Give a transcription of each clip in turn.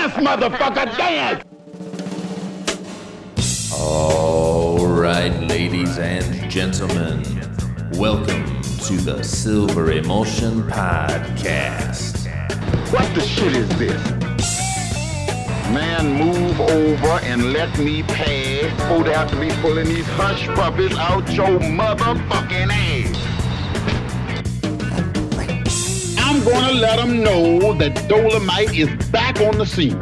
Dance, motherfucker, dance! All right, ladies and gentlemen, welcome to the Silver Emulsion Podcast. What the shit is this? Man, move over and let me pass before they have to be pulling these hush puppies out your motherfucking ass. Gonna let them know that Dolemite is back on the scene.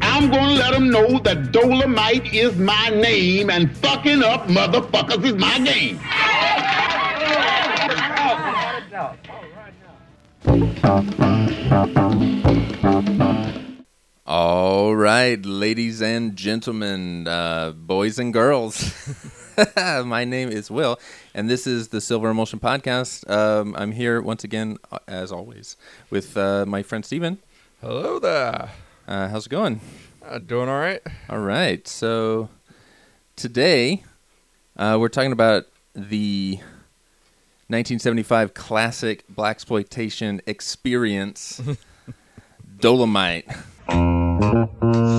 I'm gonna let them know that Dolemite is my name and fucking up motherfuckers is my game. All right, ladies and gentlemen, uh, boys and girls. My name is Will, and this is the Silver Emulsion Podcast. Um, I'm here once again, uh, as always, with uh, my friend Steven. Hello there. Uh, how's it going? Uh, doing all right? All right. So today uh, we're talking about the 1975 classic black exploitation experience, Dolemite.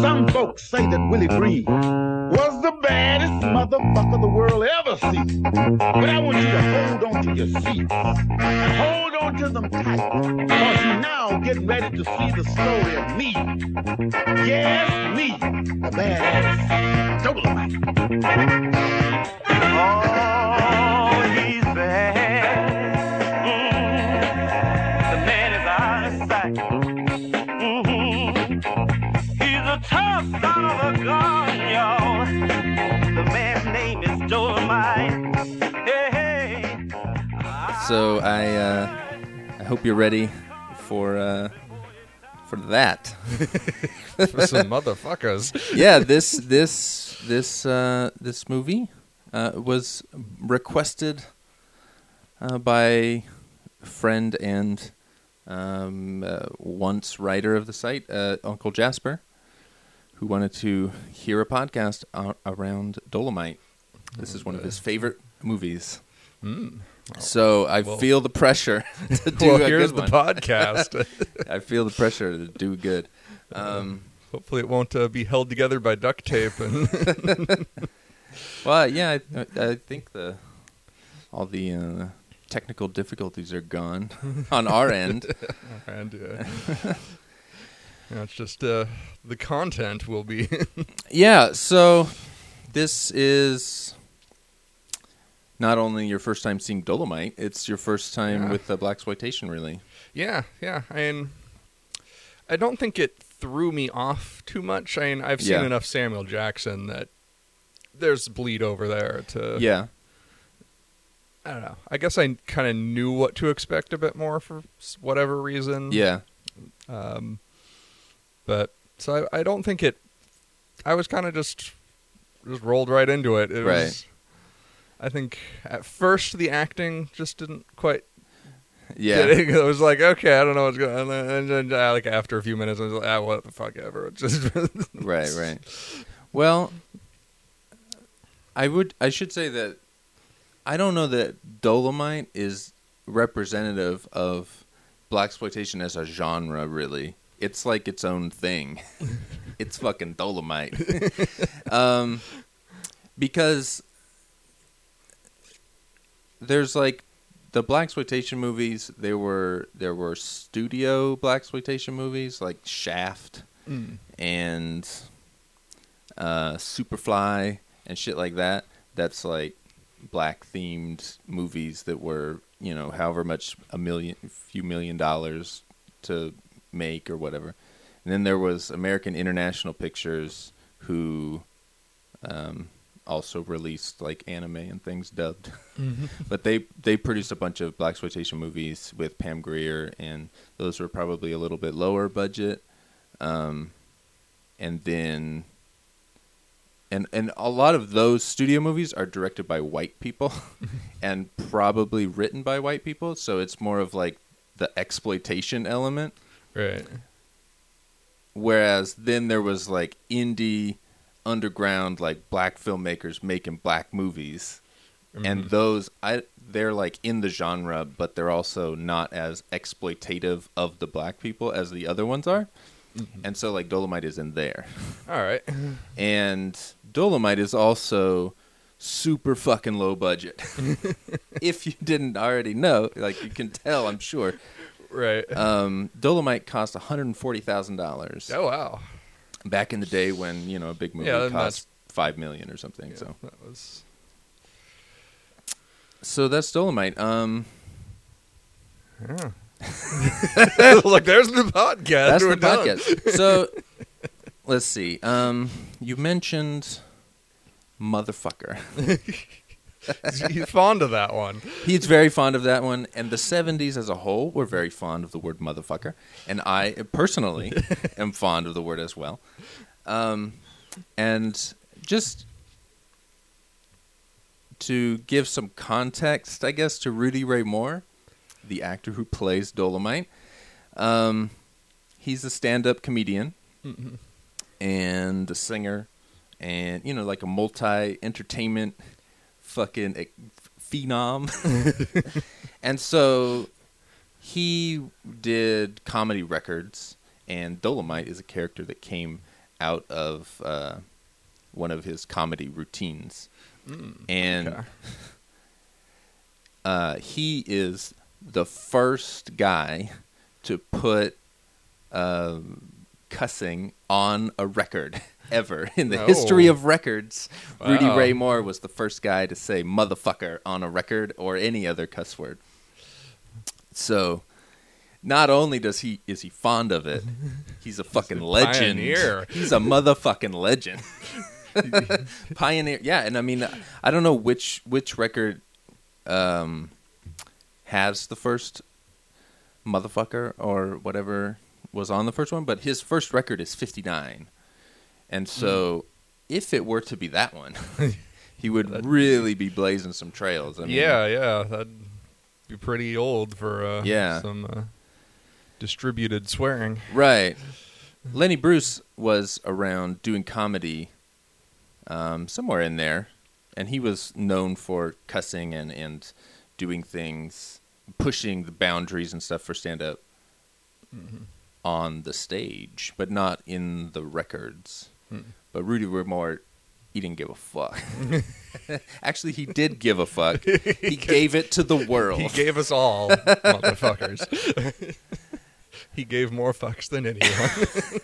Some folks say that Willie Green was the baddest motherfucker the world ever seen. But I want you to hold on to your seats and hold on to them tight. Because you now getting ready to see the story of me. Yes, me, the badass Dolemite. Oh, he's bad. So I uh, I hope you're ready for uh, for that. For some motherfuckers. yeah, this this this uh, this movie uh, was requested uh, by friend and um, uh, once writer of the site, uh, Uncle Jasper, who wanted to hear a podcast a- around Dolemite. This is one of his favorite movies. So I Well- feel the pressure to do well, a here's good the podcast. I feel the pressure to do good. Um, Hopefully, it won't uh, be held together by duct tape. And Well, yeah, I, I think the all the uh, technical difficulties are gone on our end. and uh, yeah, it's just uh, the content will be. Yeah, so this is not only your first time seeing Dolemite; it's your first time Yeah. with the black exploitation, really. yeah, yeah. I mean, I don't think it threw me off too much. I mean, I've seen Yeah. enough Samuel Jackson that there's bleed over there to. yeah, I don't know. I guess I kind of knew what to expect a bit more for whatever reason. yeah, Um, but so I, I don't think it. I was kind of just just rolled right into it. It Right. was. I think at first the acting just didn't quite. yeah. get it. I was like, okay, I don't know what's going on, and then, and then uh, like after a few minutes, I was like, ah, what the fuck ever. Just right, right. Well, I would, I should say that I don't know that Dolemite is representative of black exploitation as a genre. Really, it's like its own thing. it's fucking Dolemite, um, because there's like the black exploitation movies. There were there were studio black exploitation movies like Shaft and uh, Superfly and shit like that. That's like black themed movies that were you know however much a million, few million dollars to make or whatever. And then there was American International Pictures who um, also released like anime and things dubbed. but they they produced a bunch of black exploitation movies with Pam Grier, and those were probably a little bit lower budget. Um, and then, and and a lot of those studio movies are directed by white people, and probably written by white people. So it's more of like the exploitation element. right. Whereas then there was like indie, underground, like black filmmakers making black movies, and those I they're like in the genre, but they're also not as exploitative of the black people as the other ones are. and so like Dolemite is in there, All right. and Dolemite is also super fucking low budget. if you didn't already know, like you can tell, I'm sure. Right. Um, Dolemite cost one hundred and forty thousand dollars oh wow. Back in the day when you know a big movie Yeah, cost five million or something. Yeah, So that was. so that's Dolemite. Um, Yeah. Look, there's the podcast. that's We're the done. podcast. so let's see. Um, you mentioned motherfucker. He's fond of that one. He's very fond of that one, and the '70s as a whole were very fond of the word motherfucker, and I personally am fond of the word as well. Um, and just to give some context, I guess, to Rudy Ray Moore, the actor who plays Dolemite, um, he's a stand-up comedian and a singer, and you know, like a multi-entertainment fucking phenom. and so he did comedy records, and Dolemite is a character that came out of uh, one of his comedy routines. and okay. uh, he is the first guy to put um, cussing on a record ever in the Oh. history of records. Rudy Ray Moore was the first guy to say motherfucker on a record or any other cuss word. So, not only does he is he fond of it, he's a fucking legend. pioneer. He's a motherfucking legend. pioneer, yeah. And I mean, I don't know which which record um, has the first motherfucker or whatever was on the first one, but his first record is 59. And so if it were to be that one, he would really be blazing some trails. I mean, yeah, yeah, that'd be pretty old for uh, Yeah. some uh, distributed swearing. Right. Lenny Bruce was around doing comedy um, somewhere in there, and he was known for cussing and, and doing things, pushing the boundaries and stuff for stand up on the stage, but not in the records. But Rudy Ray Moore, he didn't give a fuck. Actually, he did give a fuck. He gave it to the world. He gave us all motherfuckers. he gave more fucks than anyone.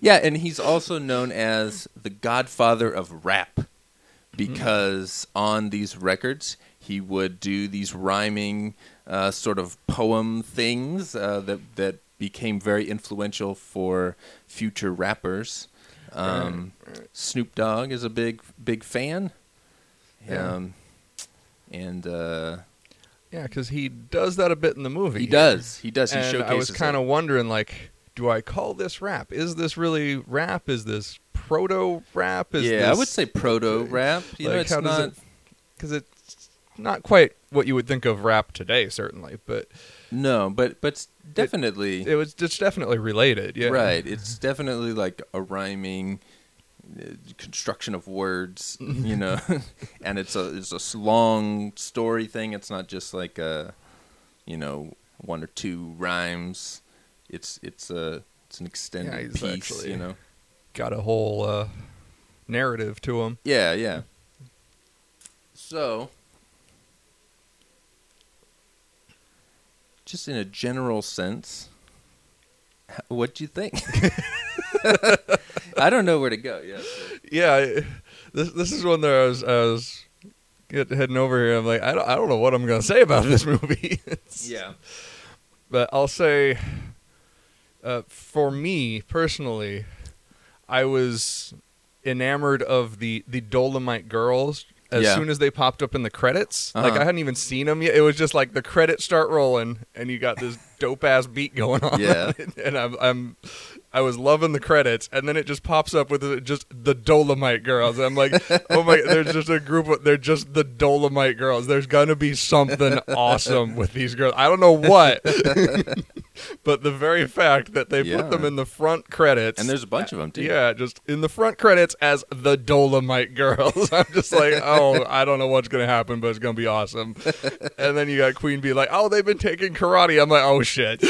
Yeah, and he's also known as the godfather of rap because on these records he would do these rhyming uh, sort of poem things uh, that that became very influential for future rappers. Um, Snoop Dogg is a big big fan. Yeah. Um, and uh, yeah, because he does that a bit in the movie. he does, he does. He and showcases. I was kind of wondering, like, do I call this rap? Is this really rap? Is this proto rap? Is yeah, I would say proto rap. You know, it's how not. it? Because it's not quite what you would think of rap today, certainly, but No, but but definitely it was it's definitely related. Yeah, right. It's definitely like a rhyming uh, construction of words, you know, and it's a it's a long story thing. It's not just like a you know one or two rhymes. It's it's a it's an extended Yeah, piece, you know. Got a whole uh, narrative to him. Yeah, yeah. So, just in a general sense, what do you think? I don't know where to go. Yeah. so- Yeah, I- this this is one that I was I was get, heading over here. I'm like, I don't I don't know what I'm gonna say about this movie. Yeah. but I'll say, uh, for me personally, I was enamored of the the Dolemite Girls as Yeah. soon as they popped up in the credits. Like Uh-huh. I hadn't even seen them yet. It was just like the credits start rolling, and you got this dope ass beat going on. Yeah. and I'm I'm I was loving the credits, and then it just pops up with the- just the Dolemite Girls. I'm like, oh my! There's just a group of they're just the Dolemite Girls. There's gonna be something awesome with these girls. I don't know what. but the very fact that they Yeah. put them in the front credits And there's a bunch of them too. Yeah, just in the front credits as the Dolemite Girls. I'm just like, oh, I don't know what's gonna happen, but it's gonna be awesome. And then you got Queen Bee like, oh, they've been taking karate. I'm like, oh shit.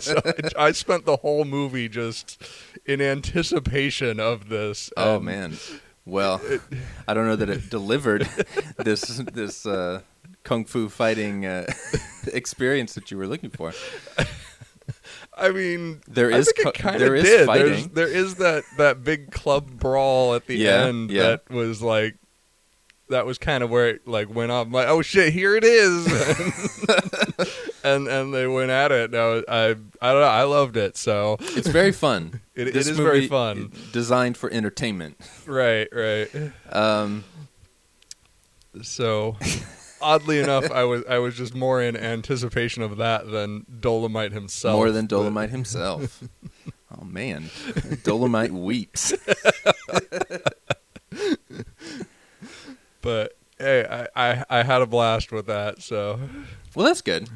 so I, I spent the whole movie just in anticipation of this. Oh man. Well, I don't know that it delivered this this uh, kung fu fighting uh, experience that you were looking for. I mean, There I think cu- there is did. fighting. There's, there is that that big club brawl at the Yeah, end yeah. that was like. That was kind of where it like went off. I'm like, oh shit, here it is, and and they went at it. No, I I don't know. I loved it. So It's very fun. It- it is very fun. Designed for entertainment. right, right. Um, So oddly enough, I was I was just more in anticipation of that than Dolemite himself. more than but- Dolemite himself. oh man, Dolemite weeps. But hey, I, I I had a blast with that. So Well, that's good.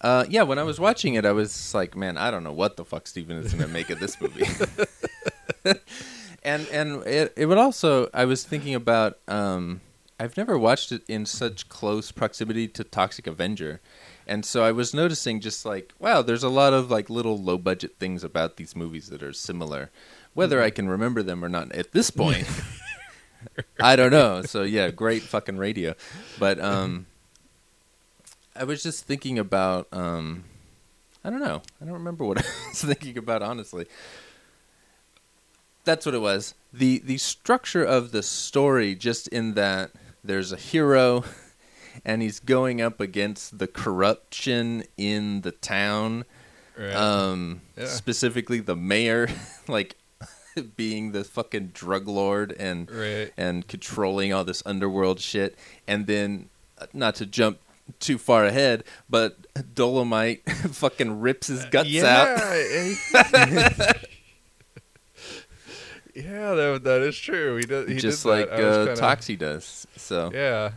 Uh, yeah, when I was watching it, I was like, man, I don't know what the fuck Steven is going to make of this movie. and and it, it would also, I was thinking about, um, I've never watched it in such close proximity to Toxic Avenger. And so I was noticing just like, wow, there's a lot of like little low budget things about these movies that are similar. Whether I can remember them or not at this point, I don't know. So yeah, great fucking radio. But um I was just thinking about um I don't know. I don't remember what I was thinking about honestly. That's what it was. The the structure of the story just in that there's a hero and he's going up against the corruption in the town. right. Um Yeah. specifically the mayor like being the fucking drug lord and right. and controlling all this underworld shit. And then, uh, not to jump too far ahead, but Dolemite fucking rips his guts out. Yeah, yeah, that, that is true. He. He just did like uh, kinda- Toxie does. So Yeah.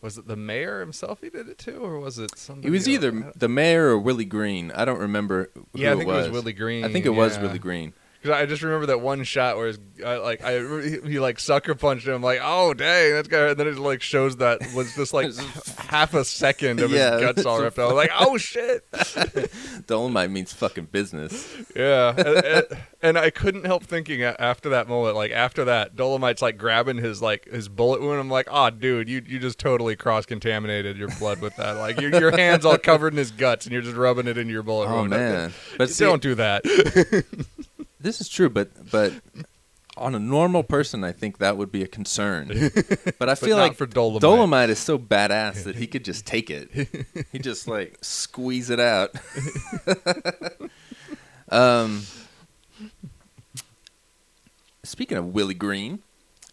Was it the mayor himself? He did it too, or was it somebody? it was else? either the mayor or Willie Green. I don't remember. Who Yeah, I think it it was. was Willie Green. I think it was. Willie Green. 'Cause I just remember that one shot where his, I, like I he, he like sucker punched him. like, oh dang, that's guy. And then it like shows that was just like half a second of Yeah, his guts all ripped out. Like, oh shit. Dolemite means fucking business. Yeah, and, and- and I couldn't help thinking after that moment, like after that, Dolemite's like grabbing his like his bullet wound. I'm like, oh, dude, you you just totally cross contaminated your blood with that. Like your your hands all covered in his guts, and you're just rubbing it into your bullet Oh wound. man, but see, don't do that. this is true. But but on a normal person, I think that would be a concern. But I feel not like for Dolemite. Dolemite is so badass that he could just take it. he just like squeeze it out. um, speaking of Willie Green,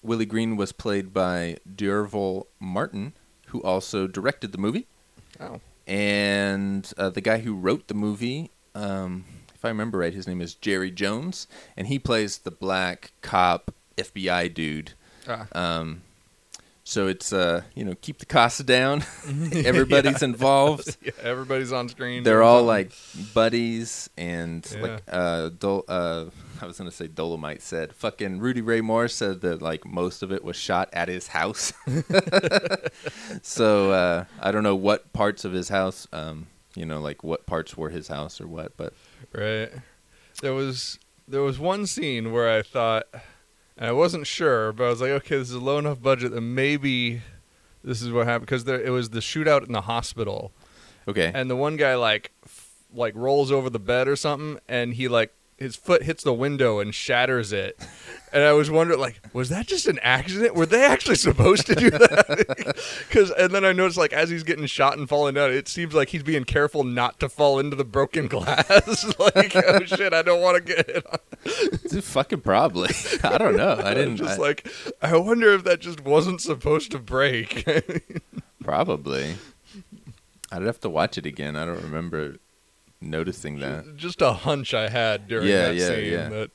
Willie Green was played by D'Urville Martin, who also directed the movie, Oh, and uh, the guy who wrote the movie. Um, if I remember right, his name is Jerry Jones, and he plays the black cop FBI dude. ah. Um, so it's uh, you know, keep the costs down. Everybody's involved. yeah, everybody's on screen. They're all like buddies, and Yeah. like uh, Dol- uh, I was gonna say Dolemite said. Fucking Rudy Ray Moore said that like most of it was shot at his house. so uh, I don't know what parts of his house, um, you know, like what parts were his house or what, but right. There was there was one scene where I thought, and I wasn't sure, but I was like, okay, this is a low enough budget that maybe this is what happened because there it was the shootout in the hospital, okay. and the one guy like f- like rolls over the bed or something, and he like his foot hits the window and shatters it. And I was wondering, like, was that just an accident? Were they actually supposed to do that? Because, and then I noticed, like, as he's getting shot and falling down, it seems like he's being careful not to fall into the broken glass. like, oh shit, I don't want to get hit. On. fucking probably. I don't know. I didn't. just I- like, I wonder if that just wasn't supposed to break. Probably. I'd have to watch it again. I don't remember noticing that. just a hunch I had during Yeah, that yeah, scene yeah. that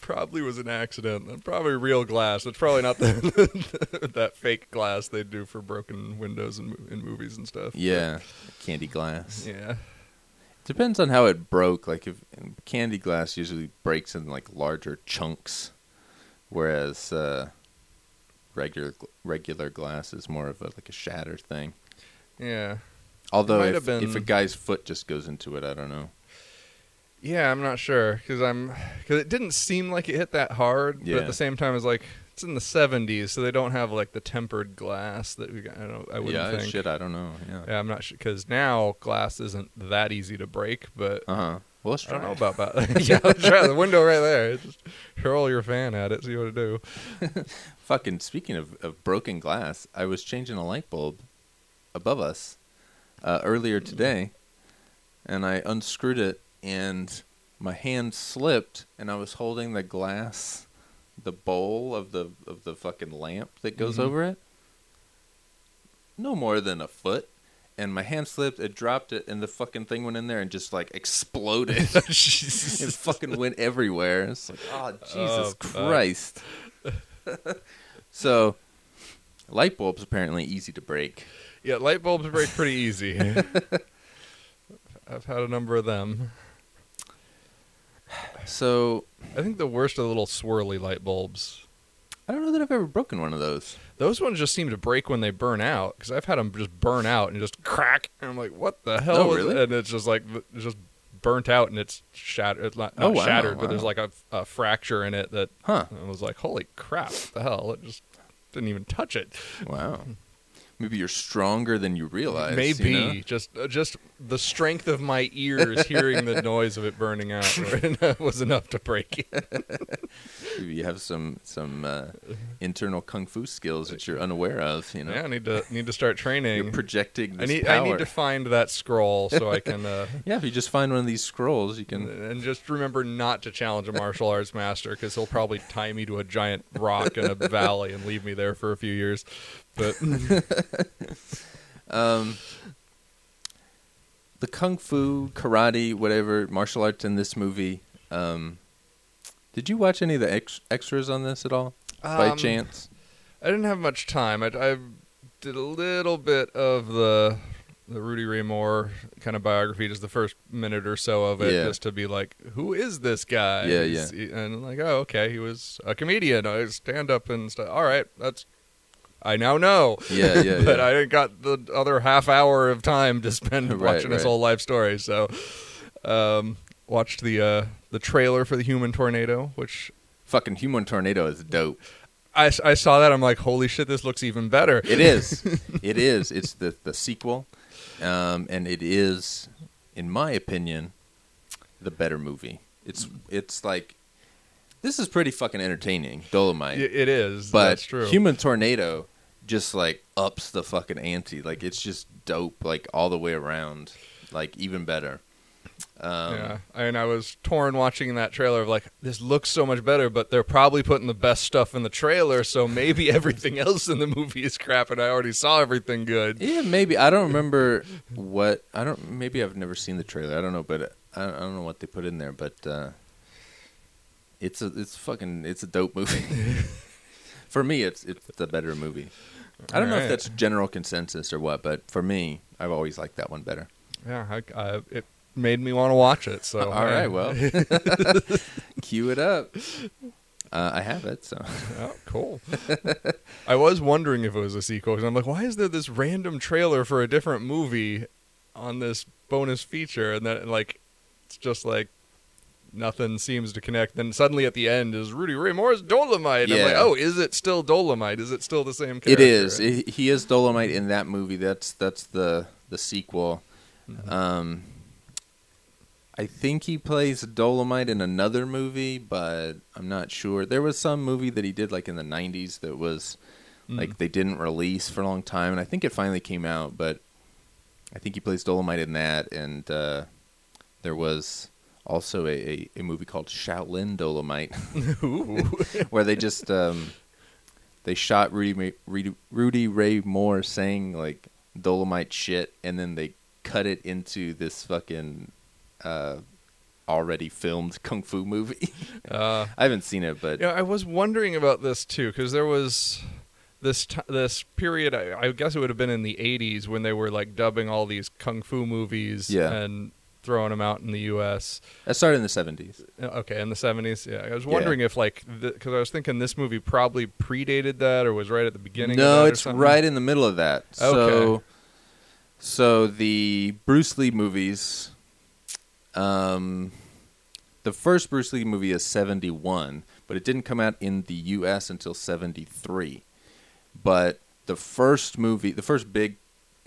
probably was an accident. and Probably real glass. It's probably not the, that fake glass they do for broken windows in, in movies and stuff. Yeah, candy glass. Yeah. It depends on how it broke. Like if candy glass usually breaks in like larger chunks, whereas uh, regular regular glass is more of a, like a shatter thing. Yeah. Although if, have if a guy's foot just goes into it, I don't know. Yeah, I'm not sure because I'm because it didn't seem like it hit that hard, but at the same time, it's like it's in the 70s, so they don't have like the tempered glass that we got. I don't. I wouldn't yeah, think. shit, I don't know. Yeah. Yeah, I'm not sure because now glass isn't that easy to break, but Uh huh. Well, let's I don't try. know about that. yeah, let's try the window right there. Just hurl your fan at it, see what it do. Fucking speaking of, of broken glass, I was changing a light bulb above us uh, earlier today, and I unscrewed it, and my hand slipped, and I was holding the glass, the bowl of the of the fucking lamp that goes Mhm. over it. No more than a foot. And my hand slipped, it dropped it, and the fucking thing went in there and just like exploded. it fucking went everywhere. It's like, oh Jesus Oh. Christ. so, light bulbs apparently easy to break. Yeah, light bulbs break pretty easy. I've had a number of them. So, I think the worst are the little swirly light bulbs. I don't know that I've ever broken one of those. Those ones just seem to break when they burn out because I've had them just burn out and just crack, and I'm like, "What the hell?" Oh, really? it? And it's just like it's just burnt out and it's shattered. It's not, Oh, not wow, shattered, but there's like a, a fracture in it that Huh. I was like, "Holy crap! What the hell?" It just didn't even touch it. Wow. Maybe you're stronger than you realize. Maybe you know? just uh, just the strength of my ears hearing the noise of it burning out was enough to break it. Maybe you have some some uh, internal kung fu skills that you're unaware of. You know, Yeah, I need to need to start training. you're projecting I need power. I need to find that scroll so I can uh, yeah, if you just find one of these scrolls, you can. and just remember not to challenge a martial arts master because he'll probably tie me to a giant rock in a valley and leave me there for a few years. But Um, the kung fu, karate, whatever martial arts in this movie. Um, did you watch any of the ex- extras on this at all, by Um, chance? I didn't have much time. I, I did a little bit of the the Rudy Ray Moore kind of biography, just the first minute or so of it, Yeah. just to be like, who is this guy? Yeah, He's- And like, oh, okay, he was a comedian, I stand up and stuff. All right, that's. I now know. Yeah, yeah, but yeah. I didn't got the other half hour of time to spend Right, watching his whole life story. So, um, watched the uh, the trailer for the Human Tornado, which Fucking human tornado is dope. I, I saw that. I'm like, holy shit, this looks even better. It is. it is. It's the the sequel, um, and it is, in my opinion, the better movie. It's it's like this is pretty fucking entertaining. Dolomite, It is. but that's true. Human Tornado just like ups the fucking ante. Like it's just dope. Like all the way around. Like even better. Um, yeah, and I was torn watching that trailer of like, this looks so much better, but they're probably putting the best stuff in the trailer, so maybe everything else in the movie is crap, and I already saw everything good. Yeah, maybe I don't remember what I don't. Maybe I've never seen the trailer. I don't know, but I don't, I don't know what they put in there. But uh, it's a it's fucking it's a dope movie. for me, it's it's the better movie. I don't know if that's general consensus or what, but for me, I've always liked that one better. Yeah, I, I, it made me want to watch it. So All right, well, cue it up. Uh, I have it, so Oh, cool. I was wondering if it was a sequel because I'm like, why is there this random trailer for a different movie on this bonus feature? And then like, it's just like nothing seems to connect. Then suddenly at the end is Rudy Ray Moore's Dolemite. And I'm like, oh, is it still Dolemite? Is it still the same character? it is. He is Dolemite in that movie. That's that's the the sequel. Mm-hmm. Um, I think he plays Dolemite in another movie, but I'm not sure. There was some movie that he did like in the '90s that was Mm. like they didn't release for a long time, and I think it finally came out. But I think he plays Dolemite in that, and uh, there was also a, a, a movie called Shaolin Dolemite where they just um, they shot Rudy, Rudy Rudy Ray Moore saying like Dolemite shit, and then they cut it into this fucking uh, already filmed kung fu movie. uh, I haven't seen it, but Yeah, I was wondering about this too because there was this t- this period. I, I guess it would have been in the '80s when they were like dubbing all these kung fu movies. Yeah. and throwing them out in the U.S. That started in the seventies. Uh, Okay, in the seventies. Yeah, I was wondering if like because I was thinking this movie probably predated that or was right at the beginning. of No, that it's right in the middle of that. So, so the Bruce Lee movies, um, the first Bruce Lee movie is seventy one, but it didn't come out in the U.S. until seventy three. But the first movie, the first big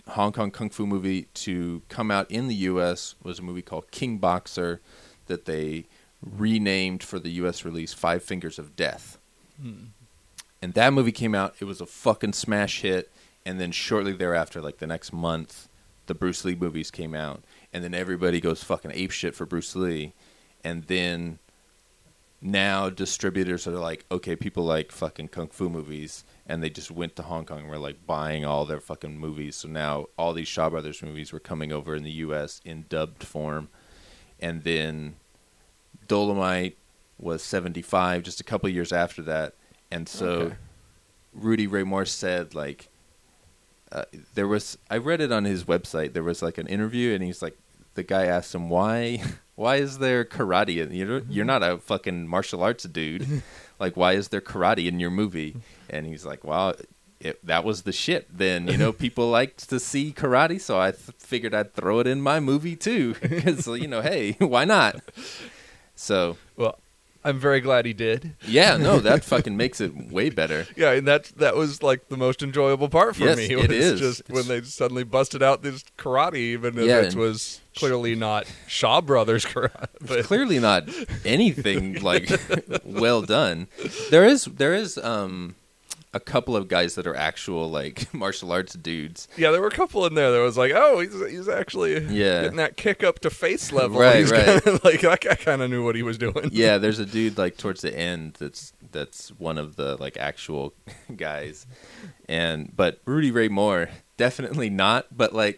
Hong Kong kung fu movie to come out in the U.S. was a movie called King Boxer, that they renamed for the U.S. release Five Fingers of Death hmm. and that movie came out. It was a fucking smash hit. And then shortly thereafter, like the next month, the Bruce Lee movies came out, and then everybody goes fucking ape shit for Bruce Lee. And then now distributors are like, okay, people like fucking kung fu movies, and they just went to Hong Kong and were like buying all their fucking movies. So now all these Shaw Brothers movies were coming over in the U.S. in dubbed form, and then Dolemite was 75 just a couple years after that and so Okay. Rudy Ray Moore said like uh, there was I read it on his website there was like an interview and he's like the guy asked him why why is there karate in you're, you're not a fucking martial arts dude. Like why is there karate in your movie? And he's like well it, that was the shit then you know people liked to see karate so i th- figured i'd throw it in my movie too. Because you know hey why not? So Well, I'm very glad he did. yeah no that fucking makes it way better Yeah, and that that was like the most enjoyable part for Yes, me. it is. just when they suddenly busted out this karate, even Yeah, it was clearly not Shaw Brothers karate. But clearly not anything like well done there is there is um a couple of guys that are actual like martial arts dudes yeah, there were a couple in there that was like, oh, he's he's actually Yeah. getting that kick up to face level. Right, He's right. kinda like I, I kind of knew what he was doing. yeah there's a dude like towards the end that's that's one of the like actual guys and but rudy ray moore definitely not but like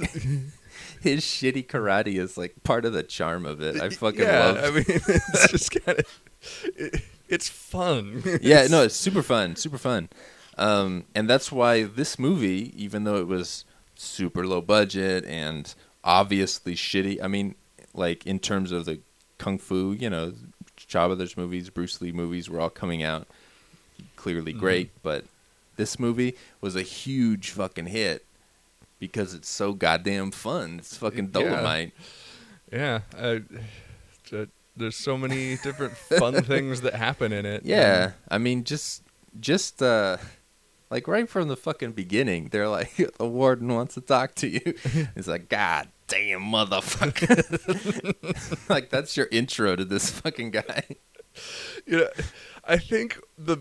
his shitty karate is like part of the charm of it i fucking yeah, love I mean, it's just kind of it, it's fun. yeah, no, it's super fun, super fun. Um, and that's why this movie, even though it was super low budget and obviously shitty, I mean, like in terms of the kung fu, you know, Brothers movies, Bruce Lee movies were all coming out clearly great, but this movie was a huge fucking hit because it's so goddamn fun. It's fucking Yeah. Dolemite. Yeah, I, uh, there's so many different fun things that happen in it. Yeah, I mean, just just uh, like right from the fucking beginning, they're like, the warden wants to talk to you. He's like, God damn motherfucker! like that's your intro to this fucking guy. you know, I think the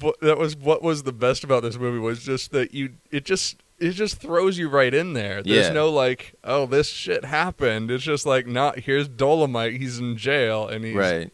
what, that was what was the best about this movie was just that you it just it just throws you right in there. There's Yeah. no like, oh, this shit happened. It's just like, not here's Dolemite. He's in jail and he's Right?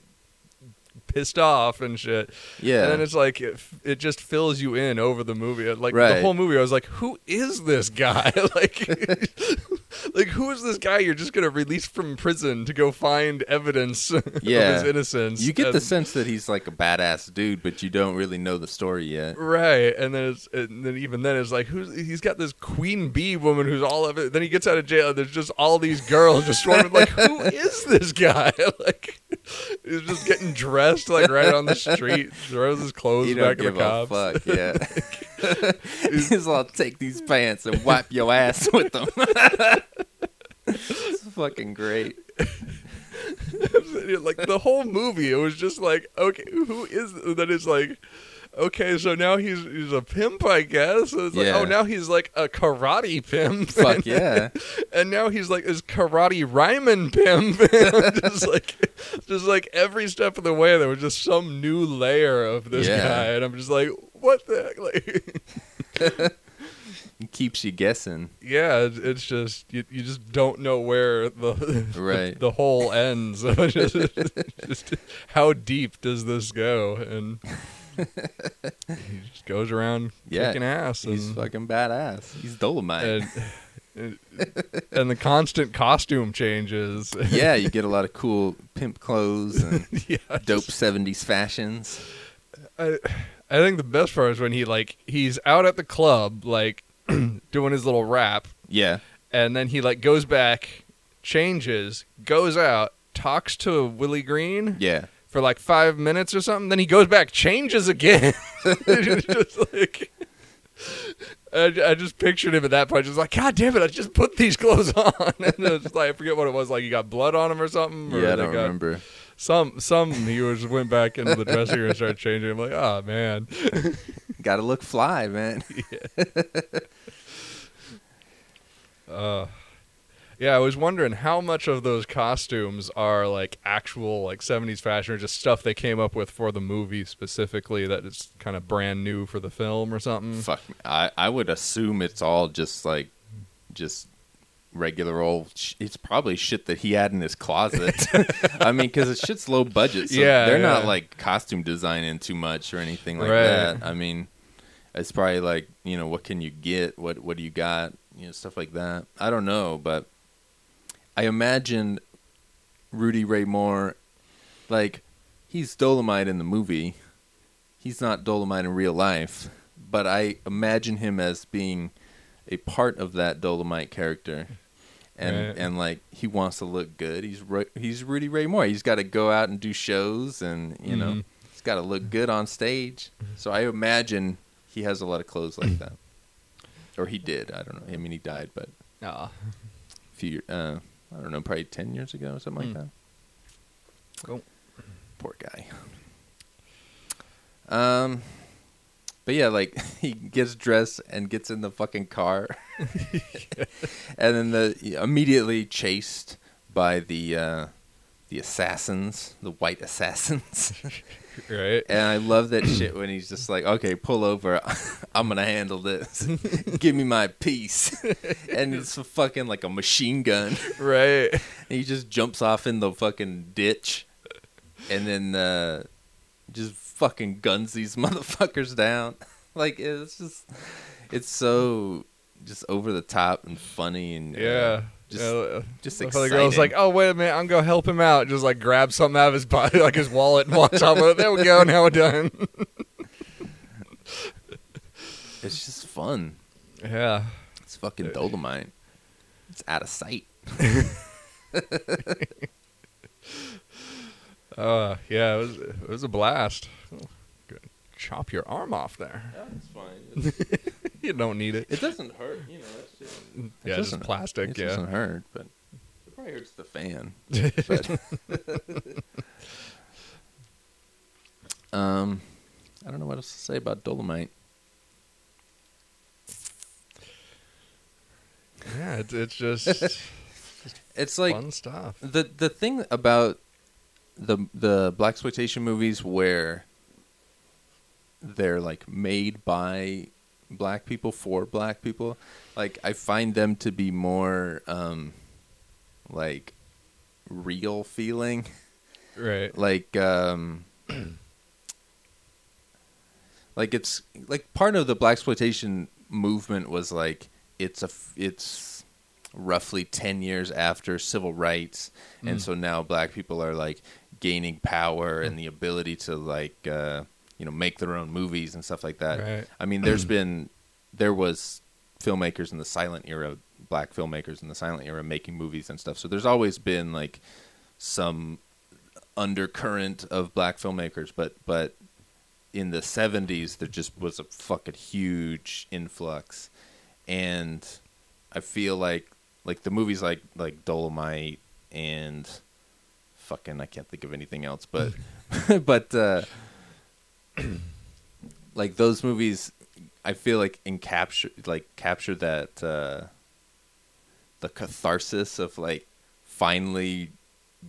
Pissed off and shit. Yeah. And then it's like it, it just fills you in over the movie. Like the whole movie, I was like, "Who is this guy? like, like who is this guy? You're just gonna release from prison to go find evidence Yeah. of his innocence." you get the sense that he's like a badass dude, but you don't really know the story yet. Right, and then it's, and then even then it's like who's he's got this queen bee woman who's all of it. Then he gets out of jail. and There's just all these girls just swarming. like, who is this guy? like, he's just getting dressed like right on the street, throws his clothes back at the cops. fuck, yeah. He's all take these pants and wipe your ass with them. it's fucking great. like the whole movie, it was just like, okay, who is that? Is like. Okay, so now he's he's a pimp, I guess. It's like, oh, Yeah. oh, now he's like a karate pimp. Fuck yeah. and now he's like is karate Ryman pimp. just like, just like every step of the way, there was just some new layer of this Yeah. guy, and I'm just like, what the heck? Like, It keeps you guessing. yeah, it's, it's just you, you just don't know where the Right. the hole ends. just, just how deep does this go? And he just goes around Yeah, kicking ass. He's fucking badass. He's Dolemite. and, and the constant costume changes. yeah, you get a lot of cool pimp clothes and yeah, dope 70s fashions. I, I think the best part is when he like he's out at the club like doing his little rap, Yeah. and then he like goes back changes, goes out, talks to Willie Green Yeah. for like five minutes or something. Then he goes back, changes again. Just like, I, I just pictured him at that point, just like, God damn it, I just put these clothes on. And it's like, I forget what it was. Like, you got blood on him or something? Or Yeah, I don't got remember. Some, some, he was went back into the dressing room and started changing. I'm like, oh, man. Got to look fly, man. Uh, yeah, I was wondering how much of those costumes are like actual like 70s fashion or just stuff they came up with for the movie specifically that is kind of brand new for the film or something. Fuck. I I would assume it's all just like, just regular old. Sh- it's probably shit that he had in his closet. I mean, because it's shit's low budget, so Yeah, they're not like costume designing too much or anything like Right. that. I mean, it's probably like you know what can you get, what what do you got, you know stuff like that. I don't know, but I imagine Rudy Ray Moore, like he's Dolemite in the movie. He's not Dolemite in real life, but I imagine him as being a part of that Dolemite character. And Right. and like he wants to look good. He's he's Rudy Ray Moore. He's got to go out and do shows, and you know Mhm. he's got to look good on stage. So I imagine he has a lot of clothes like that, or he did. I don't know. I mean, he died, but Ah, a few years, uh, I don't know, probably ten years ago, or something Hmm. like that. Cool. Poor guy. Um, but yeah, like he gets dressed and gets in the fucking car, and then the immediately chased by the uh, the assassins, the white assassins. right. and I love that shit when he's just like, "Okay, pull over. I'm gonna handle this. Give me my piece." and it's a fucking like a machine gun. Right. And he just jumps off in the fucking ditch and then uh, just fucking guns these motherfuckers down. Like it's just it's so just over the top and funny and uh, Yeah. just yeah. just The girl's like, "Oh wait a minute, I'm gonna help him out." Just like grab something out of his body, like his wallet, and walks off. There we go. Now we're done. it's just fun. yeah. It's fucking Dolemite. It's out of sight. Uh, yeah. It was it was a blast. Good. Chop your arm off there. it's fine. You don't need it. It doesn't hurt, you know. It's just, Yeah, just plastic. It yeah. doesn't hurt, but it probably hurts the fan. Um, I don't know what else to say about Dolemite. Yeah, it's, it's just It's like fun stuff. the the thing about the the black exploitation movies where they're like made by black people for black people like i find them to be more um like real feeling Right. like um like it's like part of the black exploitation movement was like it's a it's roughly 10 years after civil rights and Mm. so now black people are like gaining power and the ability to like uh you know make their own movies and stuff like that. Right. i mean there's been there was filmmakers in the silent era black filmmakers in the silent era making movies and stuff. So there's always been like some undercurrent of black filmmakers but but in the 70s there just was a fucking huge influx. And i feel like like the movies like like dolomite and fucking i can't think of anything else but but uh like those movies i feel like in capture like capture that uh the catharsis of like finally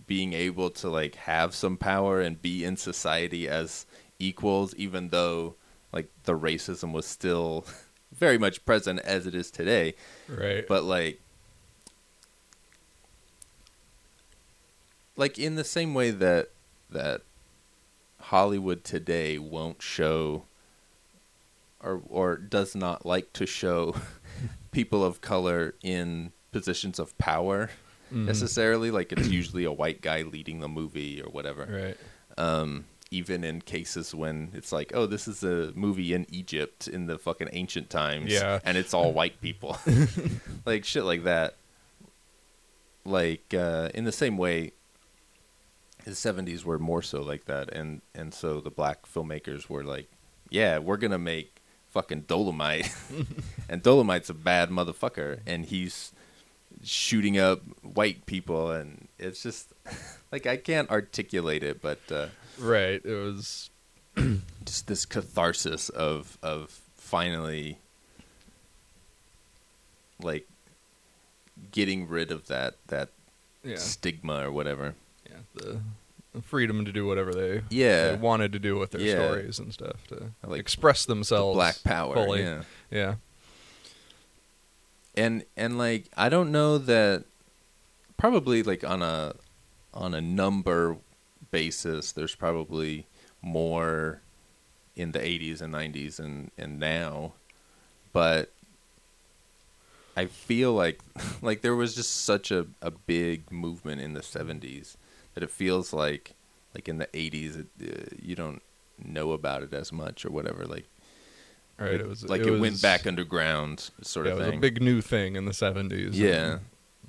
being able to like have some power and be in society as equals even though like the racism was still very much present as it is today Right. but like like in the same way that that Hollywood today won't show or or does not like to show people of color in positions of power Mhm. necessarily like it's usually a white guy leading the movie or whatever Right. um, even in cases when it's like, oh, this is a movie in Egypt in the fucking ancient times, Yeah. and it's all white people, like shit like that. like uh, in the same way, the '70s were more so like that, and and so the black filmmakers were like, yeah, we're gonna make fucking Dolemite, and Dolemite's a bad motherfucker, and he's shooting up white people, and it's just like I can't articulate it, but uh, Right. It was. just this catharsis of of finally like getting rid of that that Yeah. stigma or whatever. The, the freedom to do whatever they, Yeah. they wanted to do with their Yeah. stories and stuff to Like express The themselves. black power, fully. yeah. Yeah. And and like I don't know that probably like on a on a number basis there's probably more in the 80s and 90s and and now but I feel like like there was just such a, a big movement in the 70s that it feels like like in the 80s it, uh, you don't know about it as much or whatever like Right. it, It was like it, went was- back underground sort yeah, of it was thing a big new thing in the seventies. yeah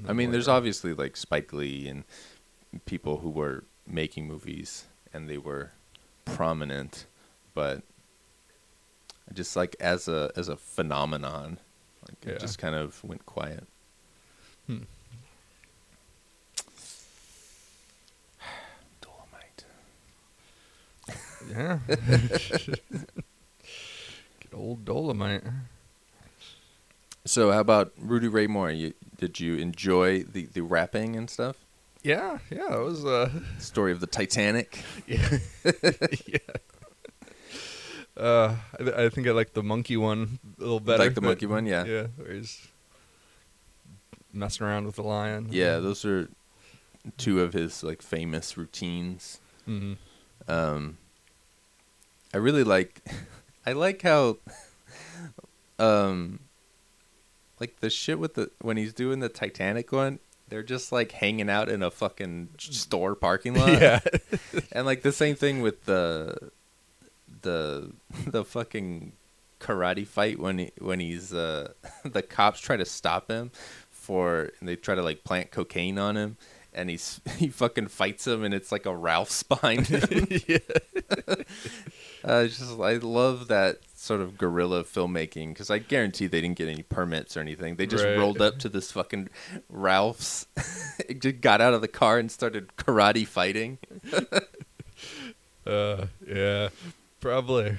I mean, there's obviously like Spike Lee and people who were making movies and they were prominent, but just like as a as a phenomenon, like Yeah. it just kind of went quiet. Hmm. Yeah. Good old Dolemite. So, how about Rudy Ray Moore? You, did you enjoy the the rapping and stuff? Yeah, yeah, it was uh Story of the Titanic. yeah. yeah. Uh, I, th- I think I like the monkey one a little better. Like the but- monkey one, yeah. Yeah, where he's messing around with the lion. Yeah, those are two of his like famous routines. hmm Um, I really like, I like how, um, like the shit with the when he's doing the Titanic one, they're just like hanging out in a fucking store parking lot. Yeah. and like the same thing with the, the the fucking karate fight when he when he's uh the cops try to stop him for and they try to like plant cocaine on him and he's he fucking fights him and it's like a Ralph's behind him. yeah. Uh, just I love that sort of guerrilla filmmaking because I guarantee they didn't get any permits or anything. They just Right. rolled up to this fucking Ralph's, just got out of the car and started karate fighting. Uh, yeah. Probably.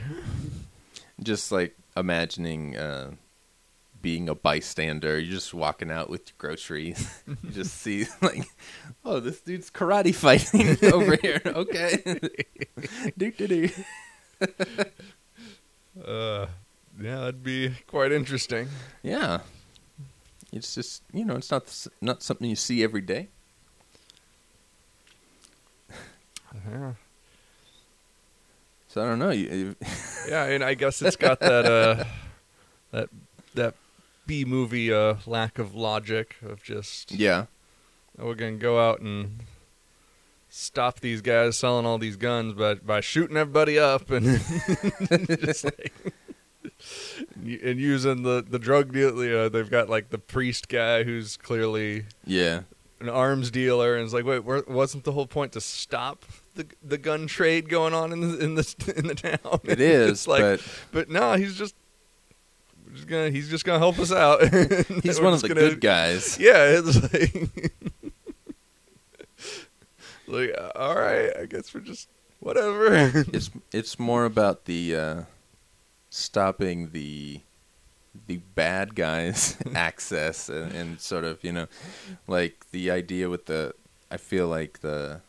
Just like imagining uh, being a bystander. You're just walking out with your groceries. you just see like, oh, this dude's karate fighting over here. Okay, do do do. Uh, yeah, that'd be quite interesting. Yeah. It's just you know it's not not something you see every day. Yeah. So I don't know. Yeah, and I guess it's got that uh that that B movie uh lack of logic of just yeah, we're gonna go out and stop these guys selling all these guns by by shooting everybody up and just like and using the the drug deal. You know, they've got like the priest guy who's clearly yeah, an arms dealer, and it's like, wait, wasn't the whole point to stop the the gun trade going on in the in the in the town? it is. It's like, but but no, he's just. Just gonna, he's just gonna help us out. he's one of the gonna- good guys. Yeah, it's like, like uh, all right, I guess we're just whatever. It's it's more about the uh, stopping the the bad guys access and, and sort of you know like the idea with the I feel like the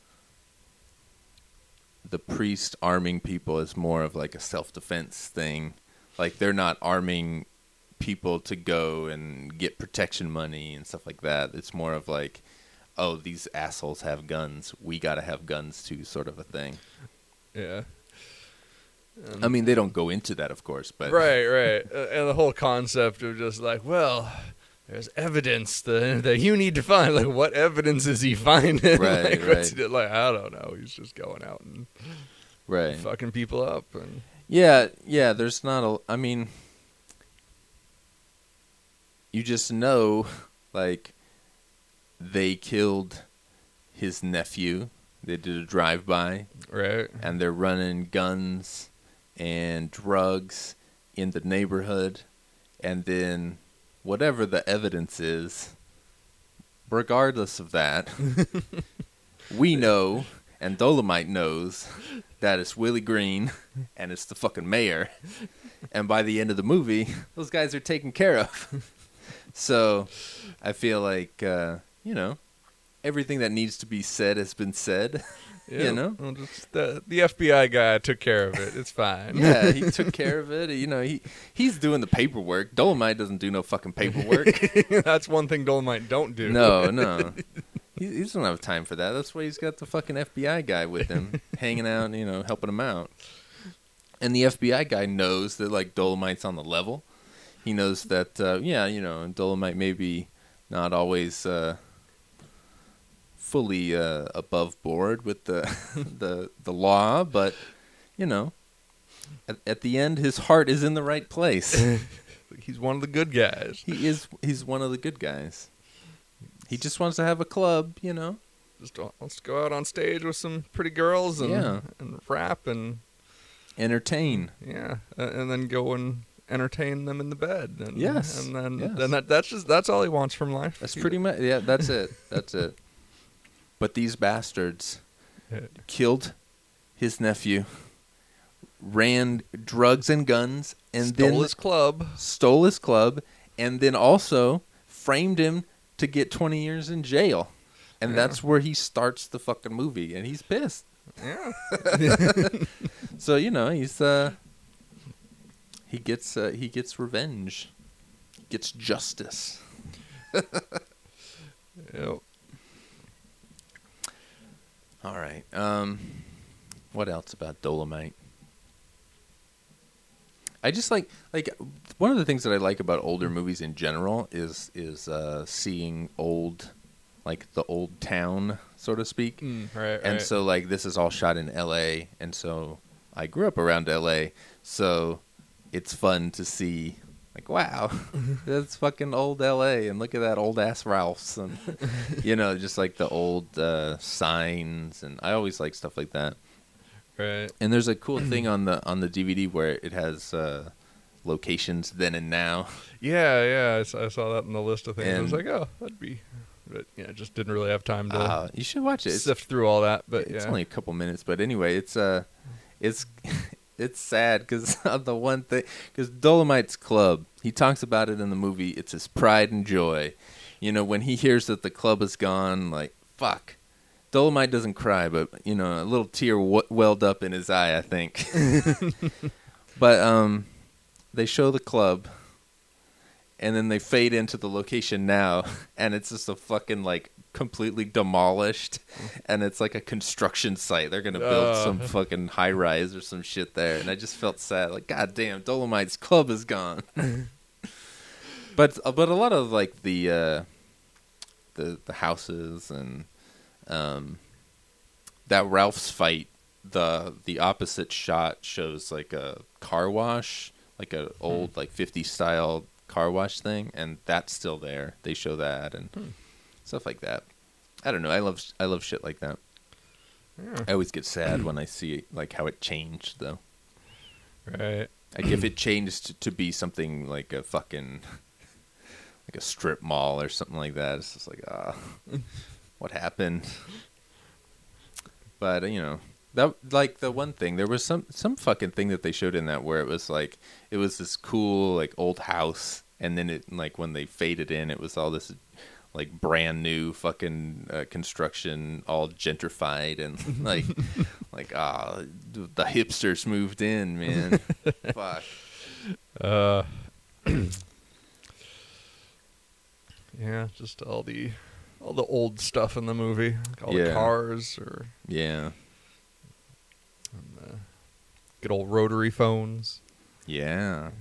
the priest arming people is more of like a self defense thing. Like they're not arming people to go and get protection money and stuff like that. It's more of like, oh, these assholes have guns. We got to have guns too, sort of a thing. yeah, I mean, they don't go into that, of course, but right, right, uh, and the whole concept of just like, well. There's evidence that, that you need to find. Like, what evidence is he finding? Right, like, what's he right. like, I don't know. He's just going out and right. fucking people up. And Yeah, yeah. There's not a. I mean, you just know, like, they killed his nephew. They did a drive by, Right. and they're running guns and drugs in the neighborhood, and then whatever the evidence is, regardless of that, we know, and Dolemite knows, that it's Willie Green and it's the fucking mayor. And by the end of the movie, those guys are taken care of. So I feel like, uh, you know, everything that needs to be said has been said. Yeah, know? well, just the the FBI guy took care of it. It's fine. yeah, he took care of it. You know, he he's doing the paperwork. Dolemite doesn't do no fucking paperwork. That's one thing Dolemite don't do. no, no. He, he doesn't have time for that. That's why he's got the fucking FBI guy with him, hanging out, you know, helping him out. And the FBI guy knows that like Dolemite's on the level. He knows that, uh, yeah, you know, Dolemite maybe not always uh, fully uh, above board with the the the law, but you know, at, at the end, his heart is in the right place. He's one of the good guys. he is he's one of the good guys. He just wants to have a club, you know. Just wants to go out on stage with some pretty girls and Yeah. and rap and Entertain. yeah, a- and then go and entertain them in the bed. And, Yes, and then yes. then that that's just that's all he wants from life. That's pretty much yeah. That's it. That's it. But these bastards killed his nephew, ran drugs and guns, and stole then his club. stole his club, and then also framed him to get twenty years in jail. And Yeah. that's where he starts the fucking movie, and he's pissed. Yeah, So you know he's uh he gets uh, he gets revenge, gets justice. Yep. All right. Um, what else about Dolemite? I just like like one of the things that I like about older movies in general is is uh, seeing old, like the old town, so to speak. Mm, right, And right. so like this is all shot in L.A. and so I grew up around L.A. So it's fun to see. Like wow, that's fucking old L.A. and look at that old ass Ralph's and you know just like the old uh, signs and I always like stuff like that. right. And there's a cool thing on the on the DVD where it has uh, locations then and now. Yeah, yeah. I saw, I saw that in the list of things. I was like, oh, that'd be. But yeah, just didn't really have time to Uh, you should watch it. Sift through all that. But it's yeah, only a couple minutes, but anyway, it's uh, it's it's sad because the one thing because Dolemite's club, he talks about it in the movie. It's his pride and joy. You know, when he hears that the club is gone, like fuck. Dolemite doesn't cry, but you know, a little tear w- welled up in his eye. I think. but um, they show the club, and then they fade into the location now, and it's just a fucking like completely demolished, and it's like a construction site. They're gonna build Uh. some fucking high rise or some shit there, and I just felt sad. Like, god damn, Dolemite's club is gone. but uh, but a lot of like the uh, the the houses and um, that Ralph's fight. The the opposite shot shows like a car wash, like a old like 50 style car wash thing, and that's still there. They show that and stuff like that. I don't know. I love I love shit like that. Yeah. I always get sad when I see like how it changed though. right. Like if it changed to be something like a fucking like a strip mall or something like that, it's just like ah, what happened? But you know that like the one thing there was some some fucking thing that they showed in that where it was like it was this cool like old house and then it like when they faded in it was all this like brand new fucking uh, construction all gentrified and like like ah the hipsters moved in man. Fuck. Uh, yeah, just all the all the old stuff in the movie, like all the cars or yeah. and, uh, good old rotary phones. yeah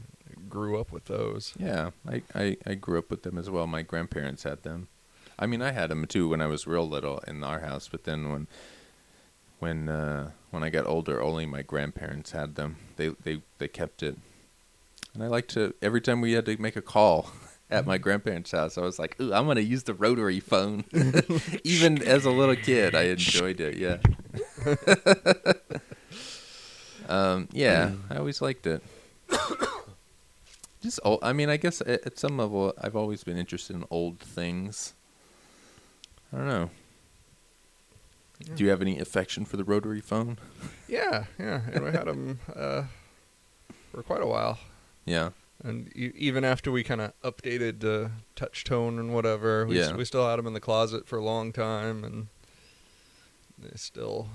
Grew up with those. Yeah, I, I, I grew up with them as well. My grandparents had them. I mean, I had them too when I was real little in our house. But then when when uh, when I got older, only my grandparents had them. They they they kept it, and I like to every time we had to make a call, at my grandparents' house. I was like, "Ooh, I'm gonna use the rotary phone." Even as a little kid, I enjoyed it. Yeah. um, yeah, I always liked it. Just old. I mean, I guess at, at some level, I've always been interested in old things. I don't know. Do you have any affection for the rotary phone? Yeah, yeah. And we had them uh, for quite a while. Yeah. And e- even after we kind of updated the touch tone and whatever, we, s- we still had them in the closet for a long time, and they still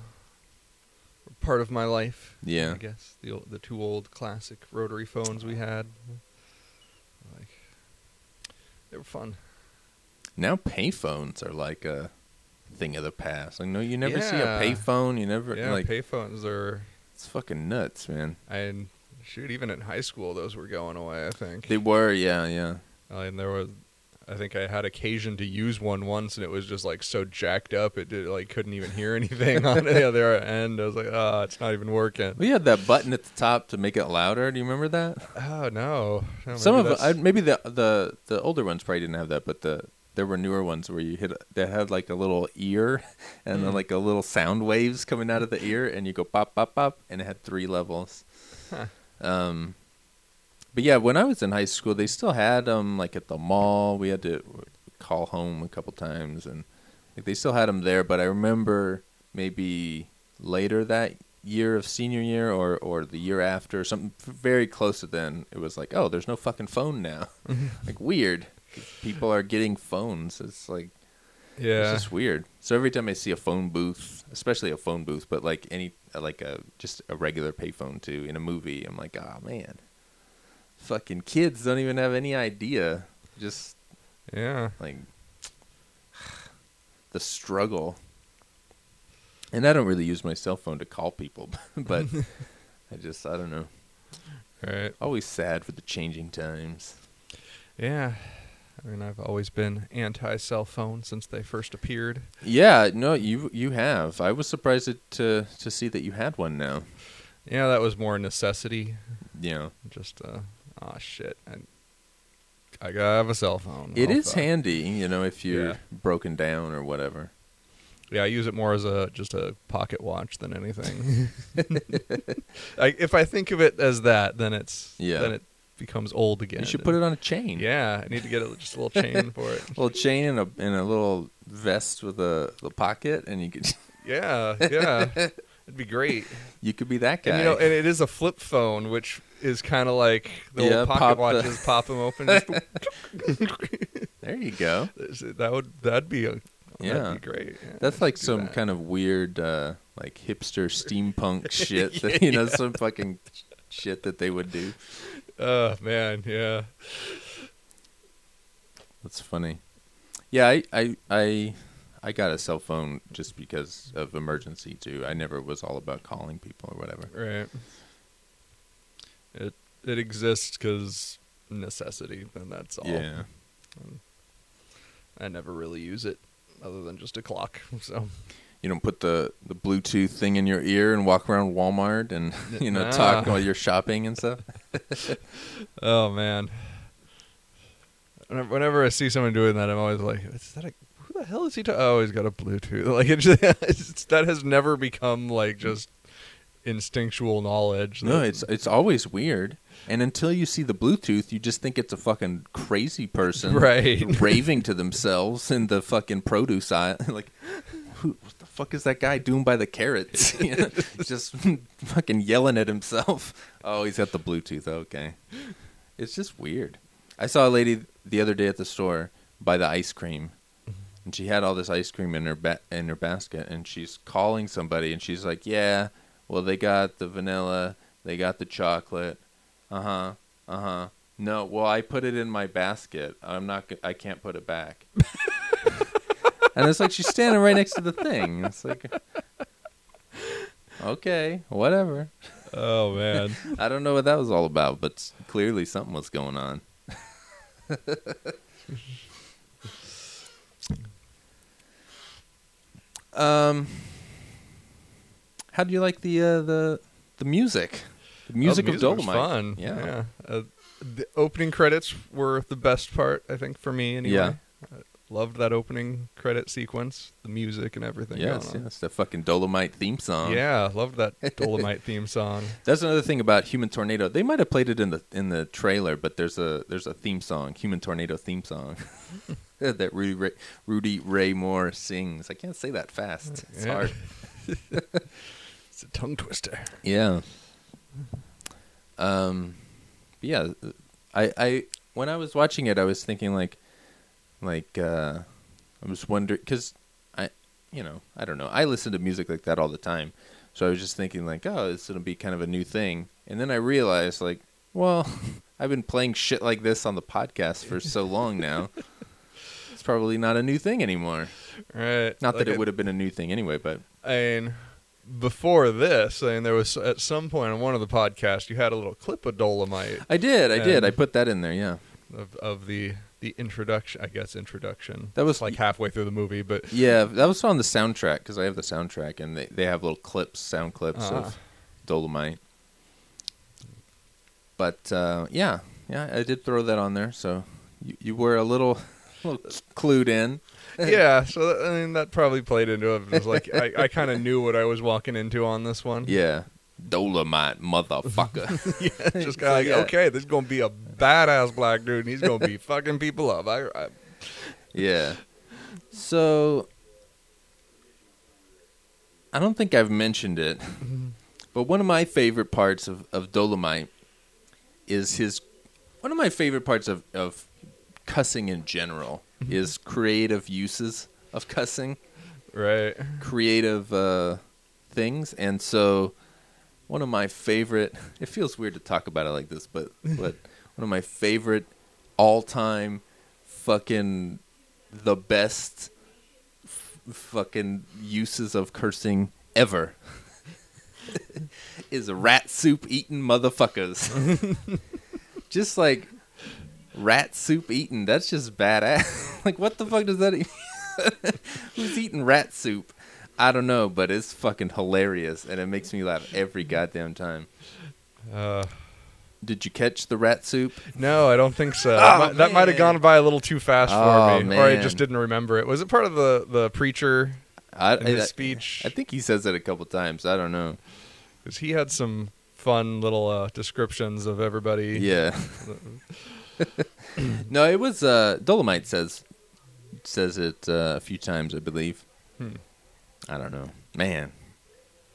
were part of my life. Yeah. I guess the old, the two old classic rotary phones we had, they were fun. Now payphones are like a thing of the past. Like, no, you never see a Yeah. payphone. You never Yeah, like. payphones are. it's fucking nuts, man. And shoot, even in high school, those were going away. I think. They were, yeah, yeah. Uh, and there was, I think I had occasion to use one once, and it was just like so jacked up, it did, like couldn't even hear anything on the other end. I was like, oh, it's not even working. We had that button at the top to make it louder. Do you remember that? Oh no, No, Some of I, maybe the the the older ones probably didn't have that, but the there were newer ones where you hit that had like a little ear and then Mm. like a little sound waves coming out of the ear, and you go pop pop pop, and it had three levels. Huh. Um, but yeah, when I was in high school, they still had them like at the mall. We had to call home a couple times, and like they still had them there. But I remember maybe later that year of senior year or or the year after, something very close to then. It was like, oh, there's no fucking phone now. Mm-hmm. like weird. People are getting phones. It's like yeah, it's just weird. So every time I see a phone booth, especially a phone booth, but like any like a just a regular payphone too in a movie, I'm like, oh man, fucking kids don't even have any idea. Just yeah. like the struggle. And I don't really use my cell phone to call people, but I just I don't know. Right. Always sad for the changing times. Yeah. I mean, I've always been anti cell phone since they first appeared. Yeah, no, you you have. I was surprised to to see that you had one now. Yeah, that was more a necessity. Yeah, Just, uh, oh shit. I, I gotta have a cell phone. it is fuck. handy, you know, if you're Yeah. broken down or whatever. Yeah, I use it more as a just a pocket watch than anything. I, if I think of it as that, then it's Yeah. then it becomes old again. You should put it on a chain. Yeah, I need to get a, just a little chain for it. A little chain and a and a little vest with a the pocket, and you could Yeah, yeah, it'd be great. you could be that guy. And you know, and it is a flip phone, which is kind of like the Yeah, old pocket pop the- watches. Pop them open. There you go. that would that'd be a Yeah. that'd be great. Yeah, That's like some that. kind of weird, uh, like hipster steampunk shit. That, you know, some fucking shit that they would do. Oh man, yeah. That's funny. Yeah, I, I, I, I got a cell phone just because of emergency too. I never was all about calling people or whatever. Right. It it exists because necessity, and that's all. Yeah. I never really use it other than just a clock. So You don't put the, the Bluetooth thing in your ear and walk around Walmart and you know Nah. talk while you're shopping and stuff. Oh man. Whenever- I see someone doing that, I'm always like, "Is that a, the hell is he?" Ta-? Oh, he's got a Bluetooth. Like it just, it's, that has never become like just instinctual knowledge. No, it's it's always weird. And until you see the Bluetooth, you just think it's a fucking crazy person Right. raving to themselves in the fucking produce aisle. like, who, what the fuck is that guy doing by the carrots? You know, just fucking yelling at himself. Oh, he's got the Bluetooth. Okay. It's just weird. I saw a lady the other day at the store buy the ice cream. And she had all this ice cream in her ba- in her basket, and she's calling somebody, and she's like, "Yeah, well, they got the vanilla, they got the chocolate, uh huh, uh huh. No, well, I put it in my basket. I'm not. go- I can't put it back. and it's like she's standing right next to the thing. It's like, okay, whatever. oh man. I don't know what that was all about, but clearly something was going on. um, how do you like the uh, the the music? The music Oh, of the was Dolemite. Fun. Yeah. yeah. Uh, the opening credits were the best part, I think, for me anyway. Yeah. I loved that opening credit sequence, the music and everything. Yes, yes, the fucking Dolemite theme song. Yeah, loved that Dolemite theme song. That's another thing about Human Tornado. They might have played it in the in the trailer, but there's a there's a theme song, Human Tornado theme song, that Rudy Ray, Rudy Ray Moore sings. I can't say that fast. It's Yeah. hard. It's a tongue twister. Yeah. Um, yeah. I I when I was watching it, I was thinking like, like uh, I was wondering because I, you know, I don't know. I listen to music like that all the time, so I was just thinking like, oh, this is gonna be kind of a new thing, and then I realized like, well, I've been playing shit like this on the podcast for so long now. It's probably not a new thing anymore. Right. Not Like that it would have been a new thing anyway, but I mean, before this, I mean, there was at some point on one of the podcasts you had a little clip of Dolemite I did, I did, I put that in there. Yeah. of, of the the introduction. I guess introduction. That was like halfway through the movie, but Yeah, that was on the soundtrack because I have the soundtrack, and they, they have little clips, sound clips Ah. of Dolemite. But uh, yeah, yeah, I did throw that on there, so you, you were a little clued in. yeah. So that, I mean, that probably played into it. It was like I, I kind of knew what I was walking into on this one. Yeah, Dolemite, motherfucker. yeah, just kind of like, yeah. okay, this is gonna be a badass black dude, and he's gonna be fucking people up. I, I yeah. So I don't think I've mentioned it, but one of my favorite parts of, of Dolemite is his. One of my favorite parts of, of cussing in general is creative uses of cussing, right. creative uh, things, and so one of my favorite. It feels weird to talk about it like this, but but one of my favorite all time fucking the best f- fucking uses of cursing ever is rat soup eating motherfuckers. just like rat soup eating, that's just badass. like what the fuck does that even Who's eating rat soup? I don't know, but it's fucking hilarious and it makes me laugh every goddamn time. Uh, Did you catch the rat soup? no, I don't think so. Oh, that might, that might have gone by a little too fast Oh, for me, or I just didn't remember it. Was it part of the the preacher I, his I- speech? I think he says it a couple times. I don't know. Because he had some fun little uh, descriptions of everybody. Yeah. no, it was uh, Dolemite says says it uh, a few times, I believe. Hmm. I don't know, man.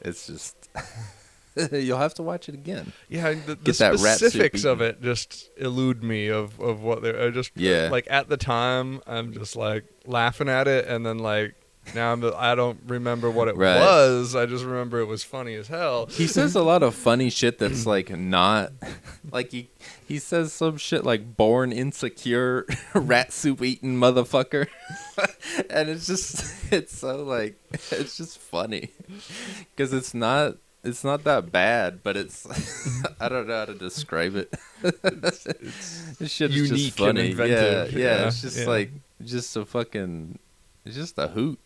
It's just you'll have to watch it again. Yeah, the, the Get that rat specifics of it just elude me of, of what they're I just Yeah. like at the time I'm just like laughing at it and then like now I'm I don't remember what it Right. was I just remember it was funny as hell He says a lot of funny shit that's like not like he he says some shit like born insecure rat soup eating motherfucker. and it's just it's so like it's just funny cuz it's not it's not that bad, but it's I don't know how to describe it. this shit is unique just and funny. inventive, Yeah, yeah, yeah, it's just yeah. like just a fucking it's just a hoot.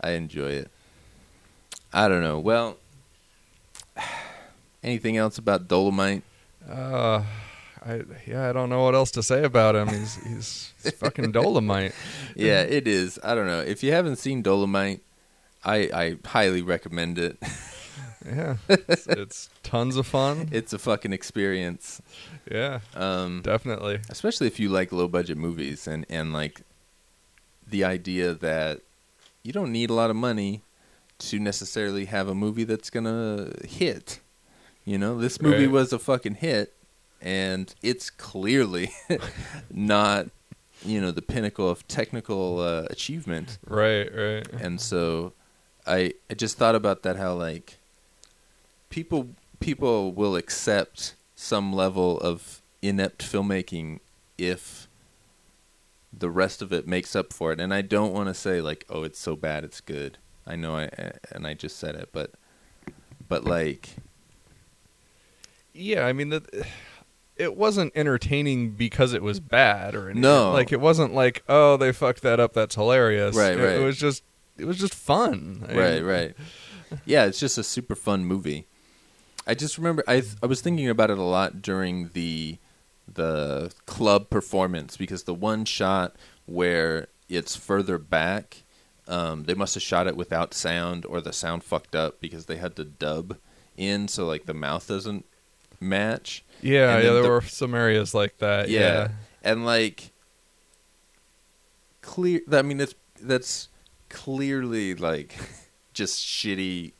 I enjoy it. I don't know. Well, anything else about Dolemite? uh I yeah I don't know what else to say about him he's he's, he's fucking Dolemite Yeah, it is. I don't know. If you haven't seen Dolemite, I I highly recommend it. yeah it's, it's tons of fun It's a fucking experience. yeah Um, definitely especially if you like low budget movies and and like the idea that you don't need a lot of money to necessarily have a movie that's gonna hit. You know, this movie Right. was a fucking hit, and it's clearly not, you know, the pinnacle of technical uh, achievement. right right And so, I I just thought about that how like people people will accept some level of inept filmmaking if the rest of it makes up for it. And I don't want to say like, oh, it's so bad, it's good. I know, I and I just said it, but but like, Yeah, I mean that it wasn't entertaining because it was bad or anything. No. Like it wasn't like, oh, they fucked that up. That's hilarious. Right, It, right. It was just, it was just fun. I right, mean, right, yeah, it's just a super fun movie. I just remember I th- I was thinking about it a lot during the the club performance because the one shot where it's further back, um, they must have shot it without sound or the sound fucked up because they had to dub in so like the mouth doesn't match. Yeah, yeah, there the- were some areas like that. yeah. Yeah. and like clear i mean it's that's clearly like just shitty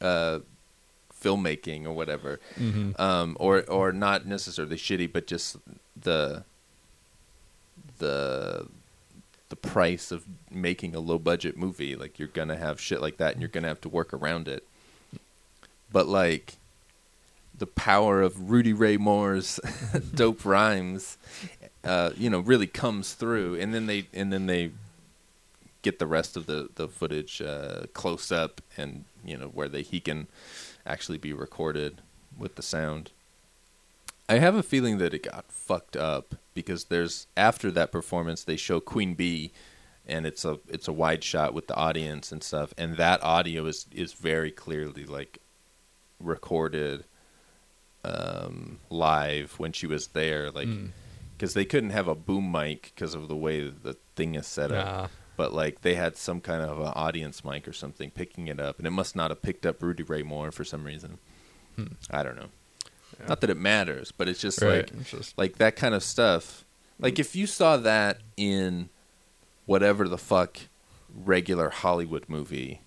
uh filmmaking or whatever Mhm. um or or not necessarily shitty but just the the the price of making a low budget movie. Like you're gonna have shit like that and you're gonna have to work around it. But like the power of Rudy Ray Moore's dope rhymes, uh, you know, really comes through, and then they and then they get the rest of the the footage uh, close up, and you know where they he can actually be recorded with the sound. I have a feeling that it got fucked up because there's after that performance they show Queen Bee and it's a it's a wide shot with the audience and stuff and that audio is is very clearly like recorded um live when she was there like Mm. because they couldn't have a boom mic because of the way the thing is set up. But like they had some kind of an audience mic or something picking it up and it must not have picked up Rudy Ray Moore for some reason hmm. I don't know Yeah. not that it matters but it's just Right. like It's just- like that kind of stuff. Like if you saw that in whatever the fuck regular Hollywood movie,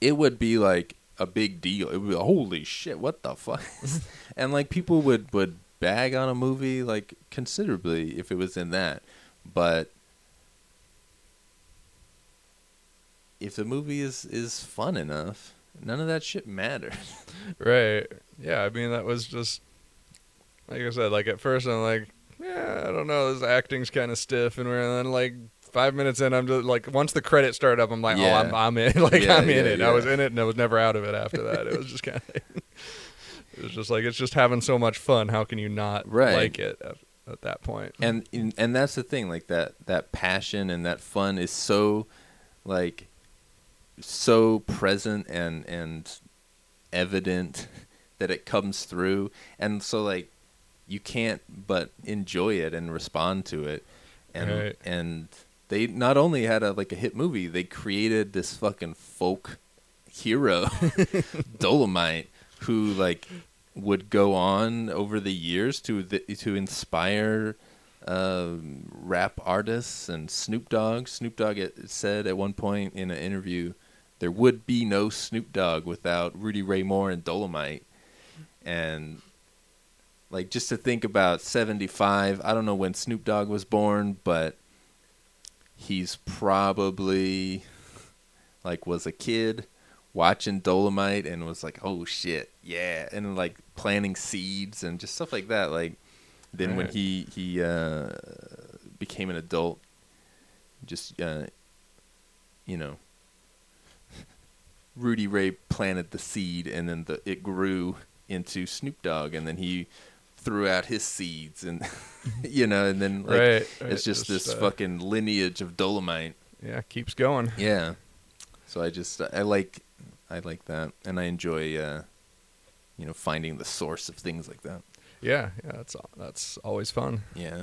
it would be like a big deal. It would be holy shit, what the fuck? and like people would would bag on a movie like considerably if it was in that. But if the movie is is fun enough, none of that shit matters. Right. Yeah, I mean that was just like I said, like at first I'm like, yeah, I don't know, this acting's kinda stiff and we're- and then like five minutes in I'm just like once the credits start up I'm like, Yeah. Oh I'm I'm in like Yeah, I'm in yeah, it. I was in it and I was never out of it after that. It was just kinda It was just like it's just having so much fun. How can you not Right. like it at, at that point? and and and that's the thing like that that passion and that fun is so like so present and and evident that it comes through and so like you can't but enjoy it and respond to it and Right. and they not only had a like a hit movie they created this fucking folk hero Dolemite who like would go on over the years to the, to inspire um, rap artists and Snoop Dogg. Snoop Dogg said at one point in an interview, there would be no Snoop Dogg without Rudy Ray Moore and Dolemite. And like just to think about 75, I don't know when Snoop Dogg was born, but he's probably like was a kid watching Dolemite and was like, "Oh shit, yeah," and like planting seeds and just stuff like that. Like then when he he uh, became an adult, just uh, you know, Rudy Ray planted the seed and then the it grew into Snoop Dogg and then he threw out his seeds and you know and then like right, right. it's just, this uh, fucking lineage of Dolemite. Yeah, keeps going. Yeah. So I just I like I like that and I enjoy uh you know finding the source of things like that. Yeah, yeah, that's that's always fun. Yeah.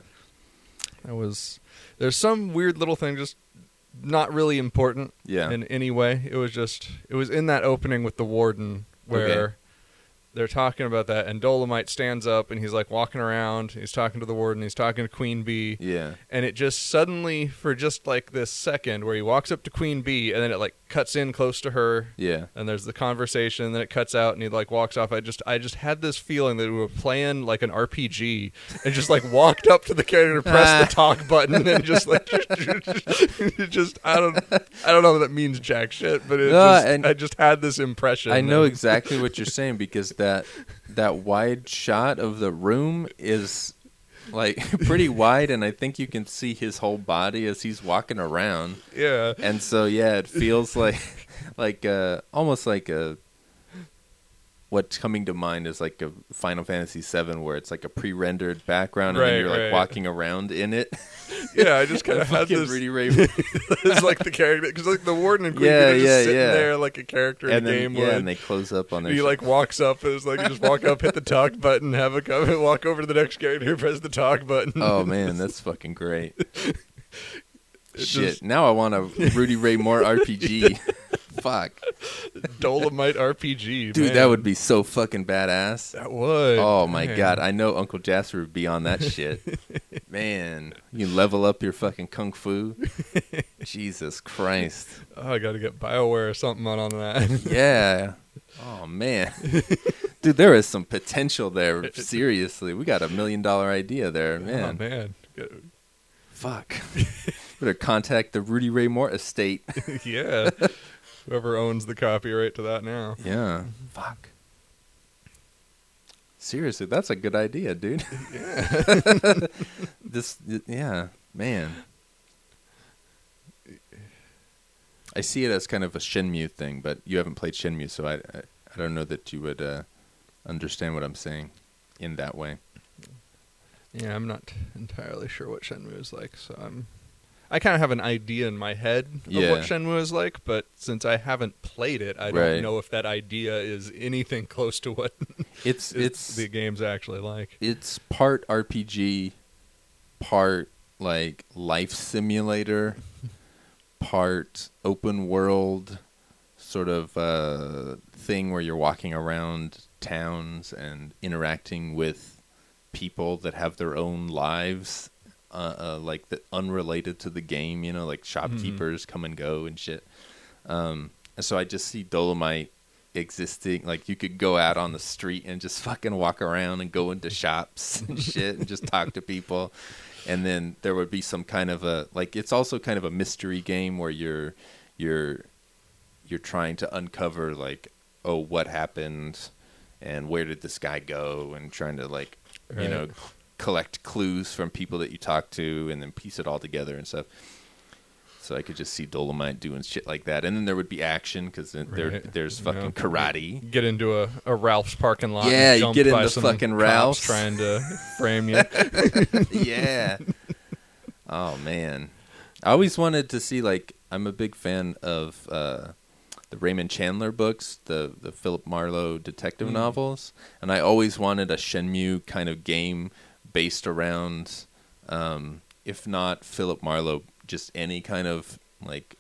That was there's some weird little thing just not really important Yeah. in any way. It was just it was in that opening with the warden where Okay. They're talking about that and Dolemite stands up and he's like walking around, he's talking to the warden, he's talking to Queen Bee. yeah. And it just suddenly for just like this second where he walks up to Queen Bee and then it like cuts in close to her Yeah. and there's the conversation and then it cuts out and he like walks off i just i just had this feeling that we were playing like an rpg and just like walked up to the character pressed the talk button and just like just i don't i don't know if that means jack shit but it No, just, and- i just had this impression I know exactly what you're saying because that that wide shot of the room is like pretty wide and I think you can see his whole body as he's walking around. yeah And so yeah, it feels like like uh almost like a what's coming to mind is like a Final Fantasy VII, where it's like a pre-rendered background, and Right, then you're like right. walking around in it. Yeah, I just kind of had this. Rudy Ray, it's like the character because like the warden and queen Yeah, are just yeah, sitting yeah. there like a character and in a then game. yeah, and they close up on their. he like walks up. It's like you just walk up, hit the talk button, have a comment, walk over to the next character, press the talk button. Oh man, that's fucking great. It Shit. just- Now I want a Rudy Ray Moore RPG. Fuck. Dolemite RPG, Dude, man. that would be so fucking badass. that would. Oh my Man. god, I know Uncle Jasper would be on that shit. Man, you level up your fucking kung fu. Jesus Christ. Oh, I got to get Bioware or something on on that. Yeah. Oh man. Dude, there is some potential there. Seriously. We got a million dollar idea there, man. Oh man. Fuck. Better contact the Rudy Ray Moore estate. yeah. Whoever owns the copyright to that now. Yeah. Fuck. Seriously, that's a good idea, dude. Yeah. this, yeah, man. I see it as kind of a Shenmue thing, but you haven't played Shenmue, so I, I, I don't know that you would uh, understand what I'm saying in that way. Yeah, I'm not entirely sure what Shenmue is like, so I'm. I kind of have an idea in my head of Yeah. what Shenmue is like, but since I haven't played it, I don't Right. know if that idea is anything close to what It's it's the game's actually like. it's part RPG, part like life simulator, part open world sort of uh, thing where you're walking around towns and interacting with people that have their own lives, uh, uh, like the, unrelated to the game. You know, like shopkeepers come and go and shit. Um, and so I just see Dolemite existing. Like you could go out on the street and just fucking walk around and go into shops and shit and just talk to people. And then there would be some kind of a like it's also kind of a mystery game where you're you're you're trying to uncover like oh what happened and where did this guy go and trying to like you know Right. Collect clues from people that you talk to and then piece it all together and stuff. So I could just see Dolemite doing shit like that, and then there would be action because there Right. there's You fucking karate. Get into a, a Ralph's parking lot. Yeah, and you get into fucking Ralph's. trying to frame you. yeah. Oh man, I always wanted to see like I'm a big fan of uh, the Raymond Chandler books, the the Philip Marlowe detective Mm. novels, and I always wanted a Shenmue kind of game based around, um, if not Philip Marlowe, just any kind of like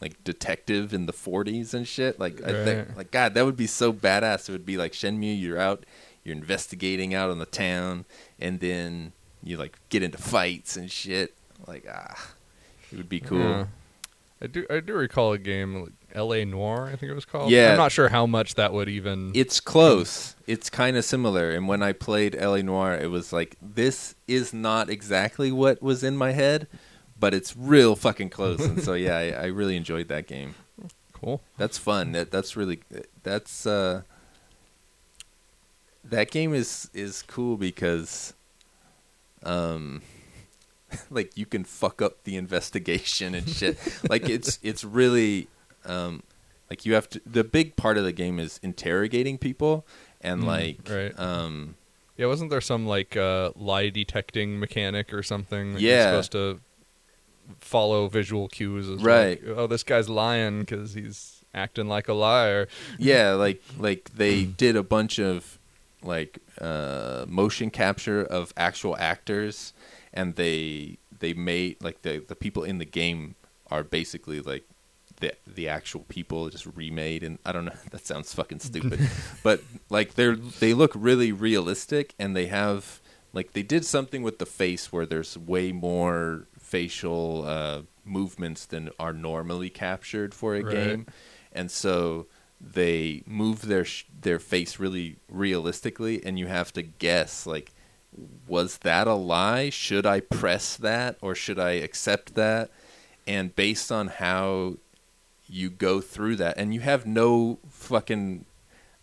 like detective in the 40s and shit. Like I think, like God, that would be so badass. It would be like Shenmue. You're out, you're investigating out in the town, and then you like get into fights and shit. Like ah, it would be cool. Yeah. I do I do recall a game like L.A. Noire. I think it was called. Yeah. I'm not sure how much that would even. It's close. It's kind of similar. And when I played L.A. Noire, it was like this is not exactly what was in my head, but it's real fucking close. and so yeah, I, I really enjoyed that game. cool. That's fun. That that's really that's uh that game is is cool because um like you can fuck up the investigation and shit. like it's it's really um like you have to the big part of the game is interrogating people and Mm, like right. um Yeah, wasn't there some like uh, lie detecting mechanic or something? that you're Yeah. supposed to follow visual cues. Right. Like, oh, this guy's lying because he's acting like a liar. yeah like like they did a bunch of like uh motion capture of actual actors and they they made like the the people in the game are basically like the the actual people just remade and I don't know that sounds fucking stupid but like they're they look really realistic and they have like they did something with the face where there's way more facial uh movements than are normally captured for a Right. game and so they move their sh- their face really realistically and you have to guess like was that a lie should i press that or should i accept that and based on how you go through that and you have no fucking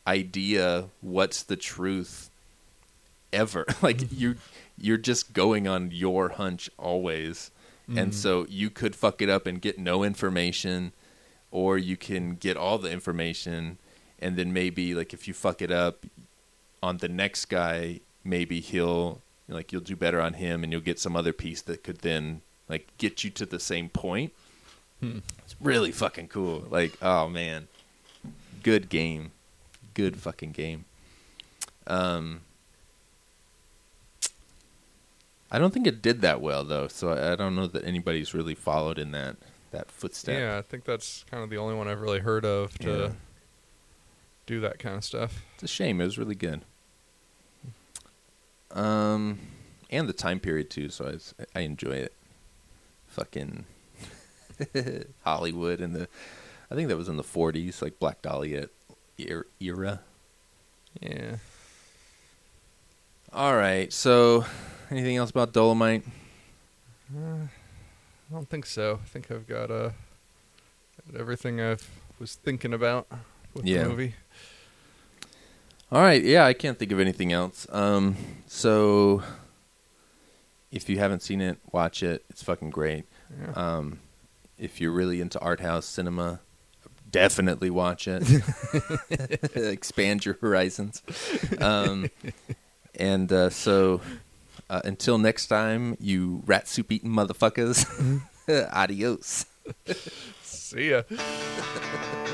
idea what's the truth ever. Like mm-hmm. you you're just going on your hunch always. And mm-hmm. so you could fuck it up and get no information or you can get all the information and then maybe like if you fuck it up on the next guy, maybe he'll like you'll do better on him, and you'll get some other piece that could then like get you to the same point. It's really fucking cool. Like, oh man, good game, good fucking game. Um, I don't think it did that well though, so I, I don't know that anybody's really followed in that that footstep. Yeah, I think that's kind of the only one I've really heard of to Yeah. do that kind of stuff. It's a shame. It was really good. Um, and the time period too. So I, was- I enjoy it. Fucking Hollywood in the, I think that was in the '40s, like Black Dahlia er- era. Yeah. All right. So, anything else about Dolemite? I don't think so. I think I've got uh, everything I was thinking about with Yeah. the movie. All right. Yeah, I can't think of anything else. Um, so if you haven't seen it, watch it. It's fucking great. Yeah. Um, if you're really into art house cinema, definitely watch it. Expand your horizons. Um, and uh, so, uh, until next time, you rat soup eating motherfuckers. Adios. See ya.